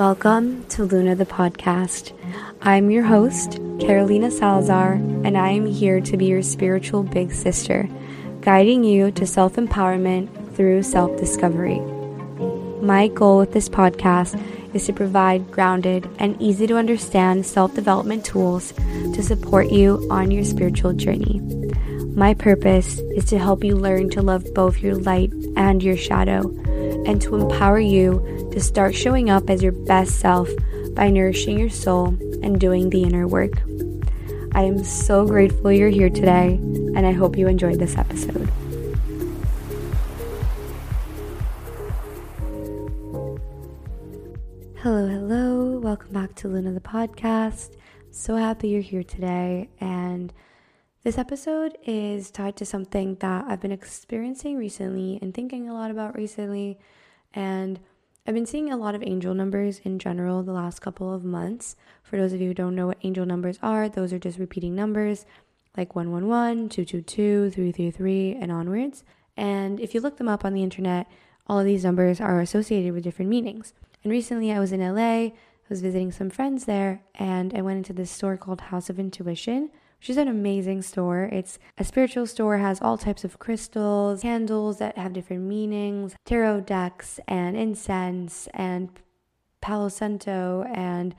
Welcome to Luna the podcast. I'm your host, Carolina Salazar, and I am here to be your spiritual big sister, guiding you to self empowerment through self discovery. My goal with this podcast is to provide grounded and easy to understand self development tools to support you on your spiritual journey. My purpose is to help you learn to love both your light and your shadow, and to empower you to start showing up as your best self by nourishing your soul and doing the inner work. I am so grateful you're here today, and I hope you enjoyed this episode. Hello, hello. Welcome back to Luna the podcast. So happy you're here today. And this episode is tied to something that I've been experiencing recently and thinking a lot about recently. And I've been seeing a lot of angel numbers in general the last couple of months. For those of you who don't know what angel numbers are, those are just repeating numbers like 111, 222, 333, and onwards. And if you look them up on the internet, all of these numbers are associated with different meanings. And recently I was in LA, I was visiting some friends there, and I went into this store called House of Intuition, is an amazing store. It's a spiritual store, has all types of crystals, candles that have different meanings, tarot decks, and incense, and Palo Santo, and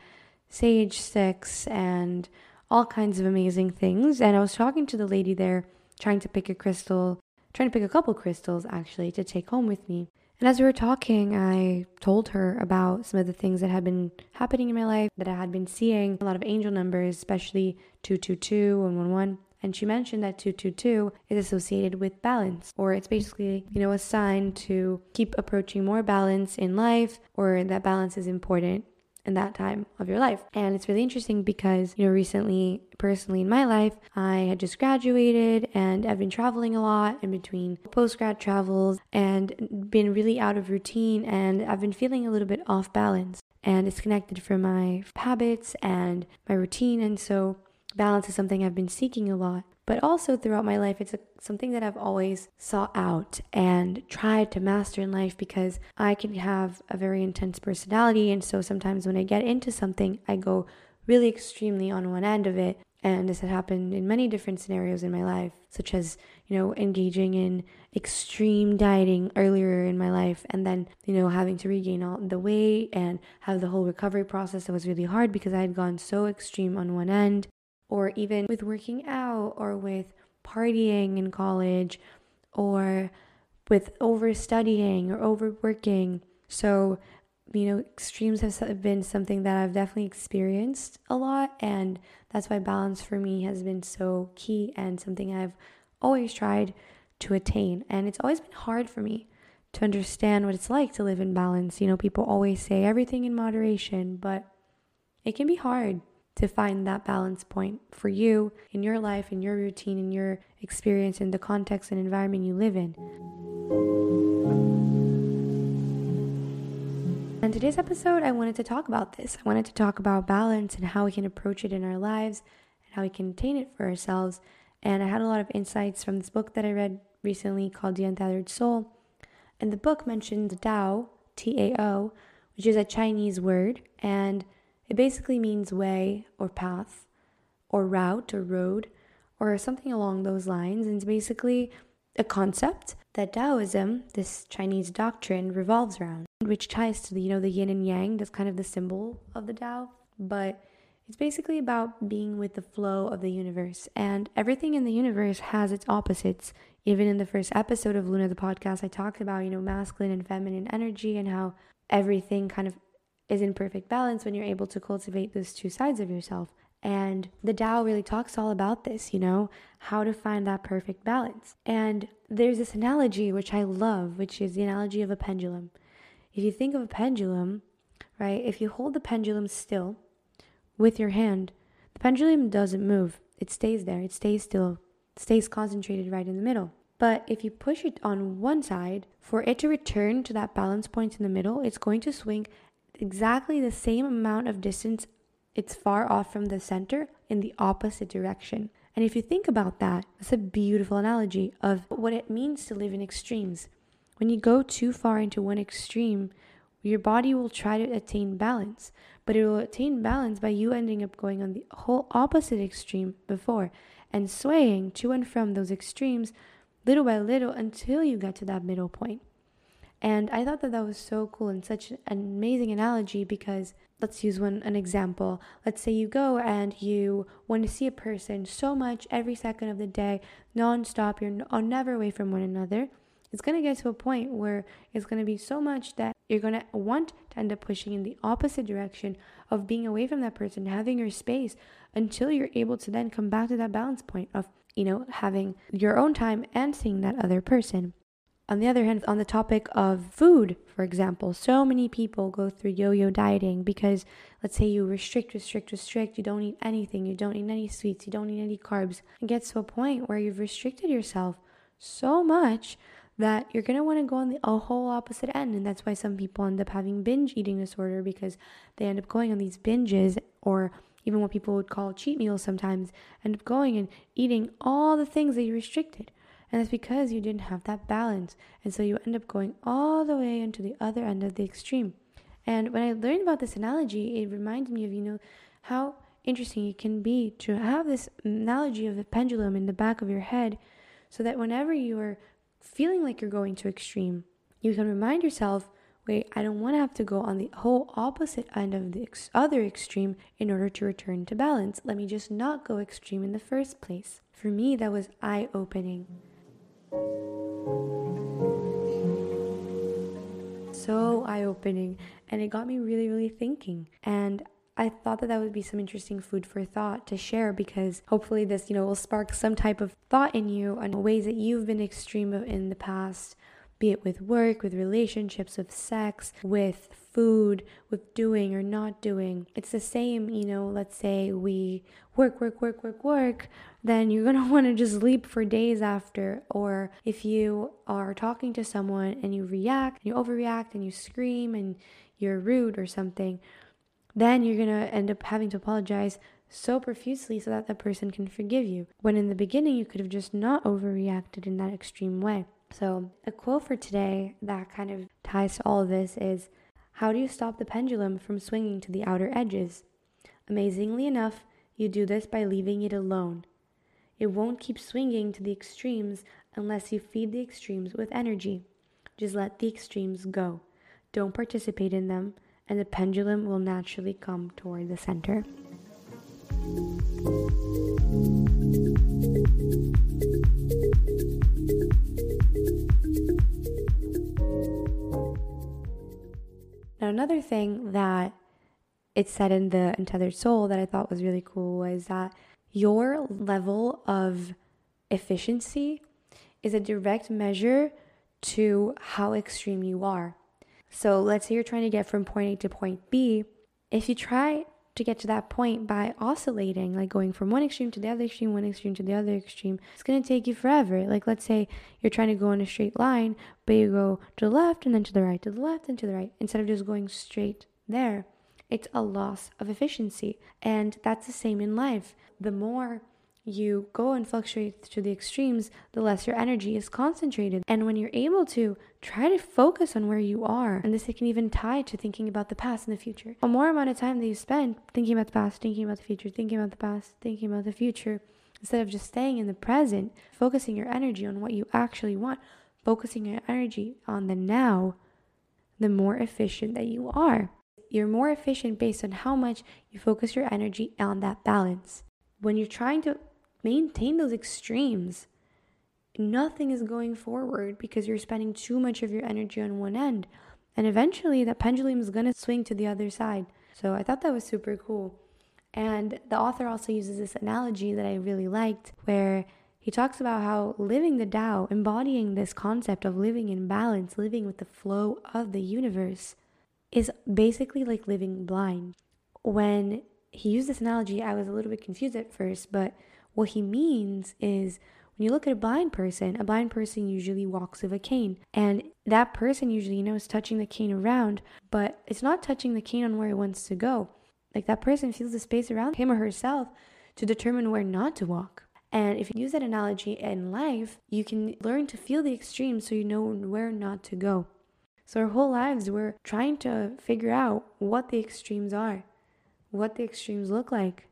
sage sticks, and all kinds of amazing things. And I was talking to the lady there, trying to pick a crystal, trying to pick a couple crystals actually to take home with me. And as we were talking, I told her about some of the things that had been happening in my life, that I had been seeing a lot of angel numbers, especially 222, 111. And she mentioned that 222 is associated with balance, or it's basically, you know, a sign to keep approaching more balance in life, or that balance is important in that time of your life. And it's really interesting because, you know, recently, personally in my life, I had just graduated and I've been traveling a lot in between post grad travels and been really out of routine. And I've been feeling a little bit off balance. And it's connected from my habits and my routine. And so, balance is something I've been seeking a lot. But also throughout my life, it's a, something that I've always sought out and tried to master in life because I can have a very intense personality. And so sometimes when I get into something, I go really extremely on one end of it. And this had happened in many different scenarios in my life, such as, you know, engaging in extreme dieting earlier in my life and then, you know, having to regain all the weight and have the whole recovery process that was really hard because I had gone so extreme on one end or even with working out or with partying in college or with overstudying or overworking. So, you know, extremes have been something that I've definitely experienced a lot. And that's why balance for me has been so key and something I've always tried to attain. And it's always been hard for me to understand what it's like to live in balance. You know, people always say everything in moderation, but it can be hard to find that balance point for you in your life, in your routine, in your experience, in the context and environment you live in. In today's episode, I wanted to talk about this. I wanted to talk about balance and how we can approach it in our lives and how we can attain it for ourselves. And I had a lot of insights from this book that I read recently called The Untethered Soul. And the book mentions Tao, T A O, which is a Chinese word. And it basically means way or path or route or road or something along those lines. And it's basically a concept that Taoism, this Chinese doctrine, revolves around, which ties to the, you know, the yin and yang. That's kind of the symbol of the Tao. But it's basically about being with the flow of the universe. And everything in the universe has its opposites. Even in the first episode of Luna the podcast, I talked about, you know, masculine and feminine energy and how everything kind of is in perfect balance when you're able to cultivate those two sides of yourself. And the Tao really talks all about this, you know, how to find that perfect balance. And there's this analogy which I love, which is the analogy of a pendulum. If you think of a pendulum, right, if you hold the pendulum still with your hand, the pendulum doesn't move. It stays there, it stays still, stays concentrated right in the middle. But if you push it on one side, for it to return to that balance point in the middle, it's going to swing exactly the same amount of distance it's far off from the center in the opposite direction. And if you think about that, it's a beautiful analogy of what it means to live in extremes. When you go too far into one extreme, your body will try to attain balance, but it will attain balance by you ending up going on the whole opposite extreme before and swaying to and from those extremes little by little until you get to that middle point. And I thought that that was so cool and such an amazing analogy because let's use one an example. Let's say you go and you want to see a person so much every second of the day, nonstop. You're are uh, never away from one another. It's to get to a point where it's to be so much that you're to want to end up pushing in the opposite direction of being away from that person, having your space until you're able to then come back to that balance point of, you know, having your own time and seeing that other person. On the other hand, on the topic of food, for example, so many people go through yo yo dieting because let's say you restrict, restrict, restrict, you don't eat anything, you don't eat any sweets, you don't eat any carbs. It gets to a point where you've restricted yourself so much that you're going to want to go on the a whole opposite end. And that's why some people end up having binge eating disorder because they end up going on these binges or even what people would call cheat meals sometimes, end up going and eating all the things that you restricted. And that's because you didn't have that balance. And so you end up going all the way into the other end of the extreme. And when I learned about this analogy, it reminded me of, you know, how interesting it can be to have this analogy of the pendulum in the back of your head so that whenever you are feeling like you're going to extreme, you can remind yourself, wait, I don't want to have to go on the whole opposite end of the ex- other extreme in order to return to balance. Let me just not go extreme in the first place. For me, that was eye opening. So eye opening, and it got me really, really thinking. And I thought that that would be some interesting food for thought to share because hopefully this, you know, will spark some type of thought in you on ways that you've been extreme in the past, be it with work, with relationships, with sex, with food, with doing or not doing. It's the same, you know, let's say we work, work, work, work, work, then you're want to just sleep for days after. Or if you are talking to someone and you react, and you overreact and you scream and you're rude or something, then you're to end up having to apologize so profusely so that the person can forgive you. When in the beginning, you could have just not overreacted in that extreme way. So, a quote for today that kind of ties to all of this is How do you stop the pendulum from swinging to the outer edges? Amazingly enough, you do this by leaving it alone. It won't keep swinging to the extremes unless you feed the extremes with energy. Just let the extremes go. Don't participate in them, and the pendulum will naturally come toward the center. Now, another thing that it said in the Untethered Soul that I thought was really cool was that your level of efficiency is a direct measure to how extreme you are. So let's say you're trying to get from point A to point B. If you try to get to that point by oscillating, like going from one extreme to the other extreme, one extreme to the other extreme, it's going to take you forever. Like, let's say you're trying to go in a straight line, but you go to the left and then to the right, to the left and to the right, instead of just going straight there it's a loss of efficiency. And that's the same in life. The more you go and fluctuate to the extremes, the less your energy is concentrated. And when you're able to try to focus on where you are, and this can even tie to thinking about the past and the future. A more amount of time that you spend thinking about the past, thinking about the future, thinking about the past, thinking about the future, instead of just staying in the present, focusing your energy on what you actually want, focusing your energy on the now, the more efficient that you are you're more efficient based on how much you focus your energy on that balance. When you're trying to maintain those extremes, nothing is going forward because you're spending too much of your energy on one end. And eventually, that pendulum is going to swing to the other side. So I thought that was super cool. And the author also uses this analogy that I really liked where he talks about how living the Tao, embodying this concept of living in balance, living with the flow of the universe, is basically like living blind. When he used this analogy, I was a little bit confused at first, but what he means is when you look at a blind person, a blind person usually walks with a cane. And that person usually, you know, is touching the cane around, but it's not touching the cane on where it wants to go. Like that person feels the space around him or herself to determine where not to walk. And if you use that analogy in life, you can learn to feel the extremes so you know where not to go. So, our whole lives, we're trying to figure out what the extremes are, what the extremes look like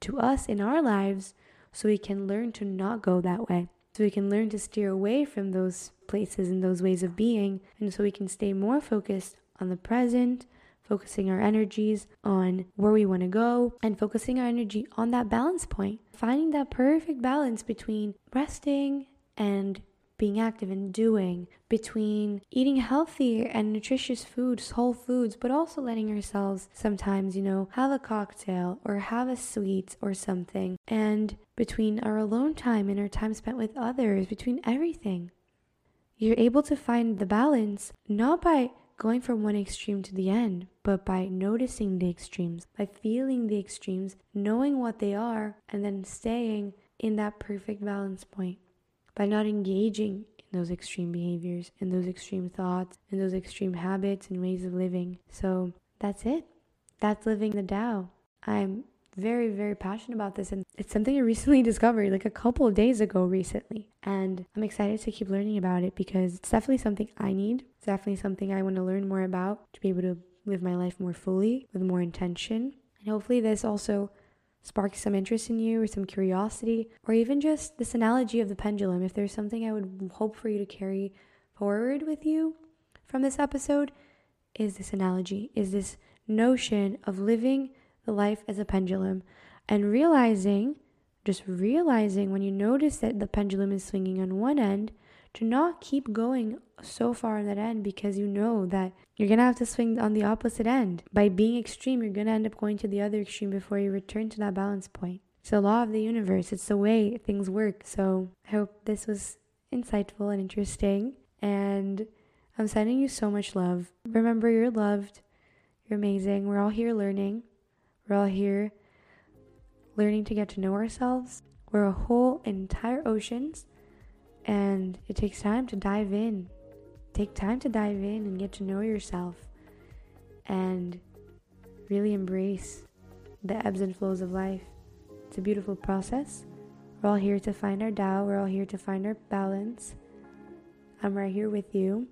to us in our lives, so we can learn to not go that way. So, we can learn to steer away from those places and those ways of being, and so we can stay more focused on the present, focusing our energies on where we want to go, and focusing our energy on that balance point. Finding that perfect balance between resting and being active and doing, between eating healthy and nutritious foods, whole foods, but also letting ourselves sometimes, you know, have a cocktail or have a sweet or something, and between our alone time and our time spent with others, between everything. You're able to find the balance not by going from one extreme to the end, but by noticing the extremes, by feeling the extremes, knowing what they are, and then staying in that perfect balance point. By not engaging in those extreme behaviors, in those extreme thoughts, in those extreme habits and ways of living. So that's it. That's living the Tao. I'm very, very passionate about this. And it's something I recently discovered, like a couple of days ago recently. And I'm excited to keep learning about it because it's definitely something I need. It's definitely something I want to learn more about to be able to live my life more fully with more intention. And hopefully, this also sparks some interest in you or some curiosity, or even just this analogy of the pendulum. If there's something I would hope for you to carry forward with you from this episode, is this analogy, is this notion of living the life as a pendulum and realizing, just realizing when you notice that the pendulum is swinging on one end, to not keep going so far on that end because you know that you're to have to swing on the opposite end. By being extreme, you're to end up going to the other extreme before you return to that balance point. It's the law of the universe, it's the way things work. So I hope this was insightful and interesting. And I'm sending you so much love. Remember, you're loved, you're amazing. We're all here learning. We're all here learning to get to know ourselves. We're a whole entire oceans, and it takes time to dive in. Take time to dive in and get to know yourself and really embrace the ebbs and flows of life. It's a beautiful process. We're all here to find our Tao, we're all here to find our balance. I'm right here with you,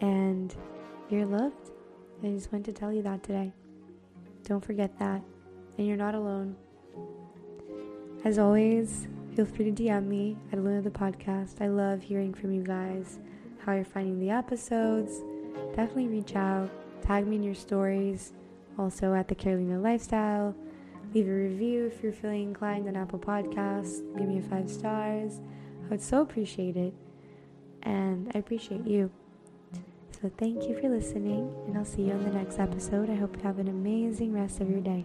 and you're loved. I just wanted to tell you that today. Don't forget that. And you're not alone. As always, feel free to DM me at Luna the Podcast. I love hearing from you guys, how you're finding the episodes. Definitely reach out, tag me in your stories. Also at the Carolina Lifestyle. Leave a review if you're feeling inclined on Apple Podcasts. Give me a five stars. I would so appreciate it. And I appreciate you. So thank you for listening, and I'll see you on the next episode. I hope you have an amazing rest of your day.